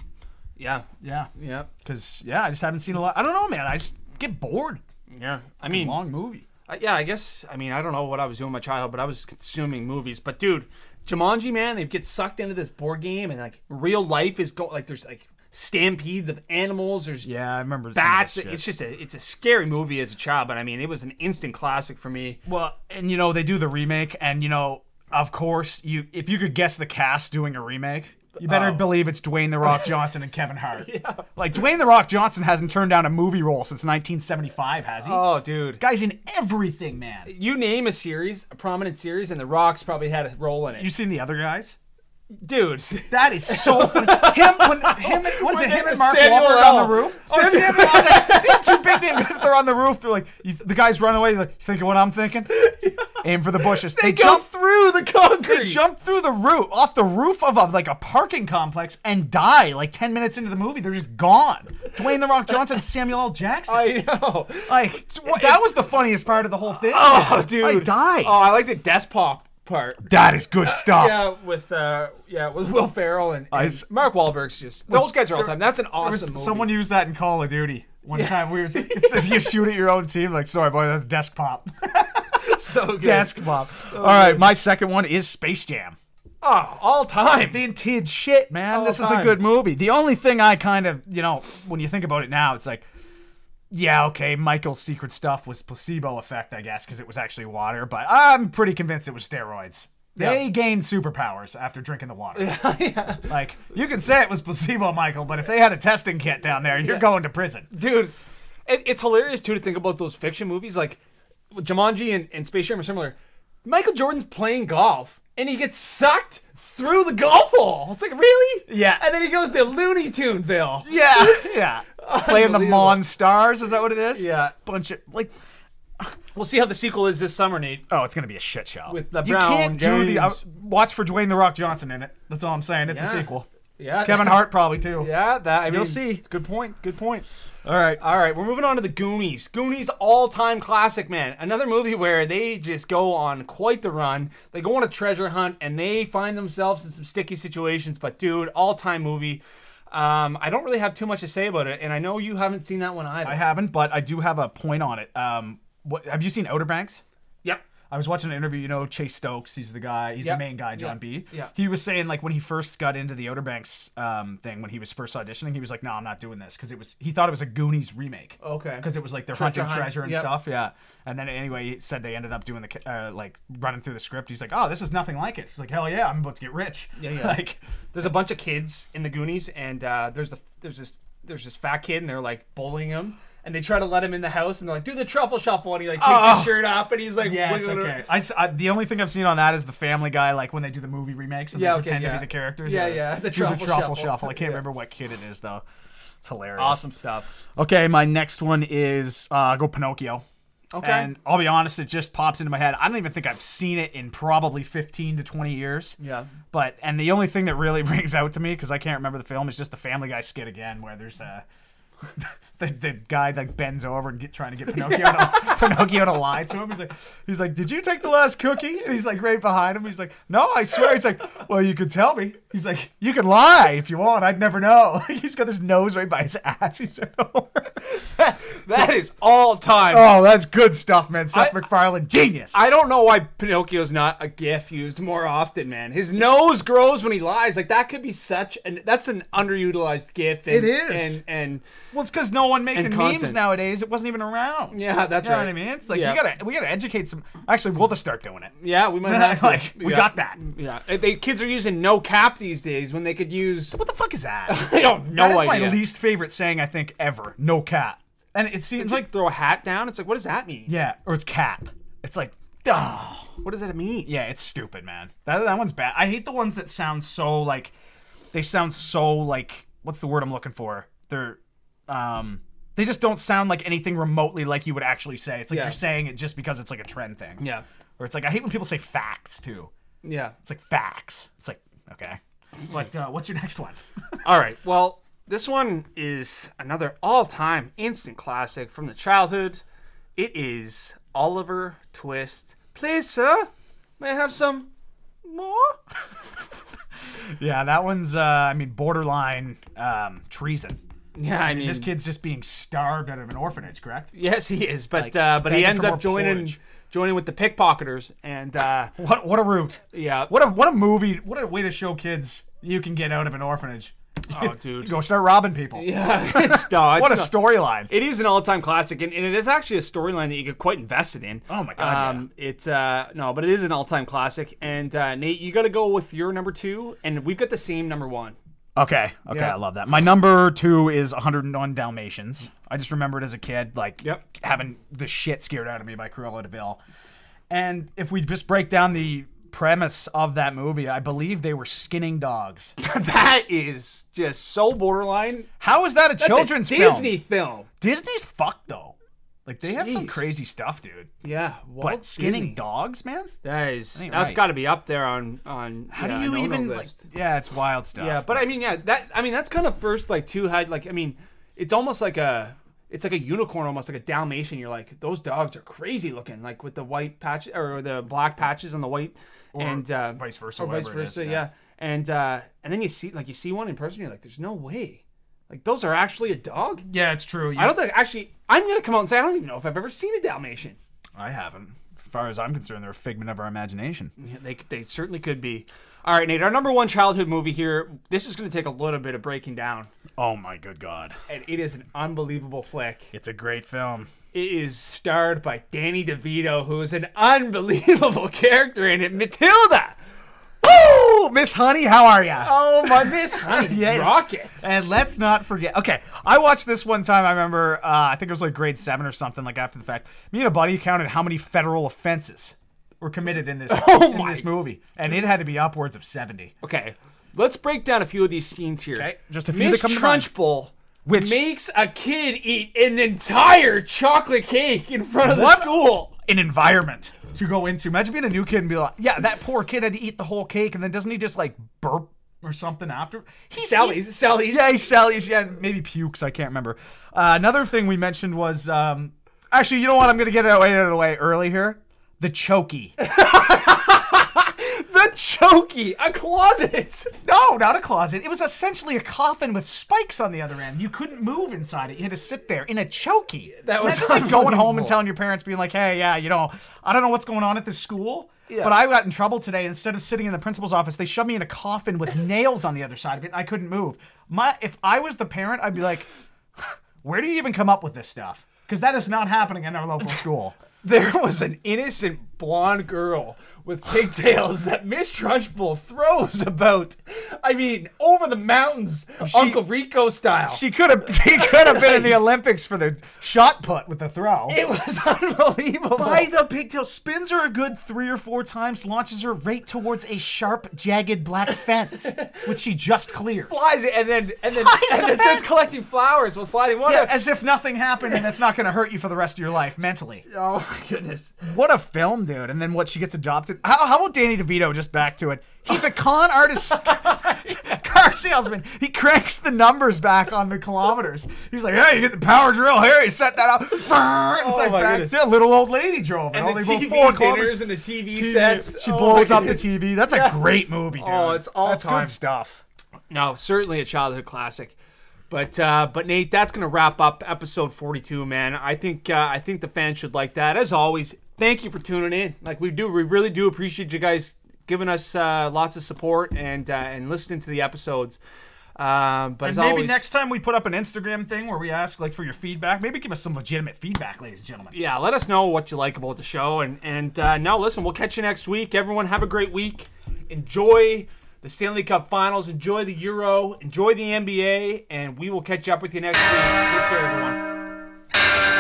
Yeah, Yeah, yeah, because yeah, I just haven't seen a lot. I don't know, man. I just get bored. yeah. I mean, Long movie. I, yeah, I guess. I mean, I don't know what I was doing in my childhood, but I was consuming movies. But dude, Jumanji, man, they get sucked into this board game, and like real life is going like there's like stampedes of animals. There's Yeah, I remember. bats. It's just a it's a scary movie as a child, but I mean, it was an instant classic for me. Well, and you know they do the remake, and you know, of course, you if you could guess the cast doing a remake, you better Oh. believe it's Dwayne the Rock Johnson and Kevin Hart. [laughs] yeah. Like Dwayne the Rock Johnson hasn't turned down a movie role since 1975, has he? Oh, dude. Guy's in everything, man. You name a series, a prominent series, and The Rock's probably had a role in it. You seen the other guys? Dude. That is so funny. Him, when, him, what is it? Him and Mark Samuel Wahlberg L. on the roof. Oh, Samuel, I was like, they have two big names. They're on the roof. They're like, you, the guys run away. They're like, you thinking what I'm thinking? [laughs] Aim for the bushes. They, go jump through the concrete. They jump through the roof, off the roof of a, like a parking complex, and die like ten minutes into the movie. They're just gone. Dwayne the Rock Johnson, Samuel L. Jackson. I know. like that was the funniest part of the whole thing. Oh, dude. I died. Oh, I like the desk pop part. that is good stuff. Yeah, with uh, yeah, with Will Ferrell and, and s- Mark Wahlberg's just those guys are all time. That's an There was- awesome movie. someone used that in Call of Duty one time. We were it says you shoot at your own team. Like, sorry, boy, that's desk pop. [laughs] so [laughs] good. desk pop. All right, my second one is Space Jam. Oh, all time. vintage shit, man. All this is a time. good movie. The only thing I kind of, you know, when you think about it now, it's like, yeah, okay, Michael's secret stuff was placebo effect, I guess, because it was actually water. But I'm pretty convinced it was steroids. They gained superpowers after drinking the water. [laughs] yeah. Like you can say it was placebo, Michael, but if they had a testing kit down there, you're going to prison. dude. It, it's hilarious too to think about those fiction movies like Jumanji and, and Space Jam are similar. Michael Jordan's playing golf and he gets sucked through the golf hole. It's like really, Yeah. And then he goes to Looney Tuneville. Yeah, [laughs] yeah. Playing the Unbelievable. Monstars, is that what it is? Yeah. Bunch of like, [sighs] We'll see how the sequel is this summer, Nate. oh, it's gonna be a shit show. With the you Brown can't do the uh, James. watch for Dwayne the Rock Johnson in it. That's all I'm saying. It's a sequel. Yeah, Kevin Hart probably too. Yeah, that I mean, see. Good point. Good point. All right. All right, we're moving on to the Goonies. Goonies all-time classic, man. Another movie where they just go on quite the run. They go on a treasure hunt and they find themselves in some sticky situations. But dude, all-time movie. Um, I don't really have too much to say about it, and I know you haven't seen that one either. I haven't, but I do have a point on it. Um, what have you seen Outer Banks? Yep. I was watching an interview, you know, Chase Stokes, he's the guy, he's Yep. the main guy, John Yeah. B. Yeah. He was saying like when he first got into the Outer Banks um, thing, when he was first auditioning, he was like, "No, I'm not doing this," because it was he thought it was a Goonies remake. Okay. Because it was like they're hunting hunt, treasure and yep. stuff, yeah. And then anyway, he said they ended up doing the uh, like running through the script. He's like, "Oh, this is nothing like it." He's like, "Hell yeah, I'm about to get rich." Yeah, yeah. [laughs] like, There's a bunch of kids in the Goonies, and uh, there's the there's this there's this fat kid, and they're like bullying him. And they try to let him in the house, and they're like, "Do the truffle shuffle," and he like takes Oh. his shirt off, and he's like, Yes, okay. I, I- the only thing I've seen on that is the Family Guy, like when they do the movie remakes and Yeah, they okay, pretend to be the characters. Yeah, yeah, the do truffle truffle shuffle. shuffle. I can't [laughs] Yeah. remember what kid it is though. It's hilarious. Awesome stuff. Okay, my next one is uh, go Pinocchio. Okay. And I'll be honest, it just pops into my head. I don't even think I've seen it in probably 15 to 20 years. Yeah. But and the only thing that really [laughs] rings out to me because I can't remember the film is just the Family Guy skit again, where there's a the, the guy like bends over and get trying to get Pinocchio to, [laughs] Pinocchio to lie to him. He's like, he's like, did you take the last cookie? And he's like right behind him. He's like, no, I swear. He's like, well, you could tell me. He's like, you can lie if you want. I'd never know. [laughs] he's got his nose right by his ass. He's. [laughs] That is all time. Oh, that's good stuff, man. Seth I- MacFarlane, genius. I don't know why Pinocchio's not a gif used more often, man. His nose grows when he lies. Like that could be such an that's an underutilized gif. And, It is. And and well, it's because no one making memes nowadays. It wasn't even around. yeah, that's You know right. what I mean? It's like Yeah. you gotta we gotta educate some. Actually, we'll just start doing it. Yeah, we might have [laughs] to. Like, we Yeah. got that. Yeah, they, kids are using no cap these days when they could use. What the fuck is that? [laughs] I have no that is idea. my least favorite saying I think ever. No cat. And it seems like throw a hat down. It's like, what does that mean? yeah, or it's cap. It's like oh What does that mean? yeah, it's stupid, man. That that one's bad. I hate the ones that sound so like they sound so like what's the word I'm looking for? They're um they just don't sound like anything remotely like you would actually say. It's like Yeah. you're saying it just because it's like a trend thing. Yeah. Or it's like I hate when people say facts too. Yeah. It's like facts. It's like okay. But uh, what's your next one? [laughs] All right. Well, this one is another all-time instant classic from the childhood. It is Oliver Twist. Please, sir, may I have some more? [laughs] yeah, that one's uh I mean borderline um treason. Yeah, I mean, This kid's just being starved out of an orphanage, correct? yes, he is, but Like, uh, but he begging ends for up more joining porridge. joining with the pickpocketers, and uh, [laughs] What what a route. yeah, What a what a movie. What a way to show kids you can get out of an orphanage. Oh, dude, Go start robbing people. yeah, [laughs] [laughs] it's no, it's what a not- storyline. It is an all-time classic, and, and it is actually a storyline that you get quite invested in. Oh my God, Um, it's uh no, but it is an all-time classic. And uh, Nate, you got to go with your number two, and we've got the same number one. Okay, okay, Yeah. I love that. My number two is 101 Dalmatians. I just remembered as a kid, like Yep. having the shit scared out of me by Cruella de Vil. And if we just break down the premise of that movie, I believe they were skinning dogs. [laughs] that is just so borderline. How is that a a children's Disney film? film. Disney's fucked though. Like they have some crazy stuff, dude. Yeah, Walt But skinning Disney. dogs, man. That is ain't that's right. got to be up there on on. How yeah, do you even like? Yeah, it's wild stuff. Yeah, but I mean, yeah, that I mean that's kind of first like two had like I mean, it's almost like a it's like a unicorn, almost like a Dalmatian. You're like those dogs are crazy looking, like with the white patch or the black patches on the white, and uh, vice versa, or vice whatever it is, versa, yeah. yeah. And uh, and then you see like you see one in person, you're like, there's no way, like those are actually a dog. yeah, it's true. You- I don't think actually. I'm gonna come out and say I don't even know if I've ever seen a Dalmatian. I haven't. As far as I'm concerned, they're a figment of our imagination. Yeah, they, they certainly could be. All right, Nate, our number one childhood movie here. This is going to take a little bit of breaking down, Oh my good god. and it is an unbelievable flick. It's a great film. It is starred by Danny DeVito, who is an unbelievable [laughs] character in it. Matilda. Oh, Miss Honey, how are ya? Oh, my Miss Honey [laughs] Yes. Rocket. And let's not forget. Okay, I watched this one time. I remember. Uh, I think it was like grade seven or something. Like after the fact, me and a buddy counted how many federal offenses were committed in this [laughs] Oh in this movie, and it had to be upwards of seventy. Okay, let's break down a few of these scenes here. Okay, just a few Miss that come to. Trunchbull Which- makes a kid eat an entire chocolate cake in front of the school. An environment to go into. Imagine being a new kid and be like, "Yeah, that poor kid had to eat the whole cake, and then doesn't he just like burp or something after?" He's Sally's, Sally's. Yeah, he's Sally's. Yeah, maybe pukes. I can't remember. Uh, another thing we mentioned was um, actually, you know what? I'm gonna get it out of the way early here. The chokey. [laughs] The chokey, a closet. no, not a closet. It was essentially a coffin with spikes on the other end. You couldn't move inside it. You had to sit there in a chokey. That was Imagine, like going home and telling your parents, being like, "Hey, yeah, you know, I don't know what's going on at this school." Yeah. But I got in trouble today. Instead of sitting in the principal's office, they shoved me in a coffin with [laughs] nails on the other side of it. And I couldn't move. My, if I was the parent, I'd be like, "Where do you even come up with this stuff?" Because that is not happening in our local [laughs] school. There was an innocent blonde girl with pigtails that Miss Trunchbull throws about. I mean, over the mountains, Uncle Rico style. She could have, she could have been in the [laughs] Olympics for the shot put with the throw. it was [laughs] unbelievable. By the pigtail, spins her a good three or four times, launches her right towards a sharp, jagged black fence, [laughs] which she just clears. flies it and then and then Flies and the then starts collecting flowers while sliding. water. Yeah, as if nothing happened and it's not going to hurt you for the rest of your life mentally. oh my goodness. What a film, dude. And then what, she gets adopted. How, how about Danny DeVito just back to it? He's a con artist, [laughs] car salesman. He cranks the numbers back on the kilometers. He's like, hey, you get the power drill here. You set that up. It's like my back goodness. to a little old lady drove it. And the Only about TV four dinners kilometers. and the TV, TV. sets. She Oh blows my up the. TV. That's a great movie, dude. Oh, it's all That's time. good stuff. No, certainly a childhood classic. But uh, but Nate, that's gonna wrap up episode forty two, man. I think uh, I think the fans should like that. As always, thank you for tuning in. Like we do, we really do appreciate you guys giving us uh, lots of support and uh, and listening to the episodes. Um, but And maybe always, next time we put up an Instagram thing where we ask like for your feedback. Maybe give us some legitimate feedback, ladies and gentlemen. yeah, let us know what you like about the show. And and uh, now listen, we'll catch you next week. Everyone, have a great week. Enjoy the Stanley Cup Finals. Enjoy the Euro. Enjoy the NBA. And we will catch up with you next week. Take care, everyone.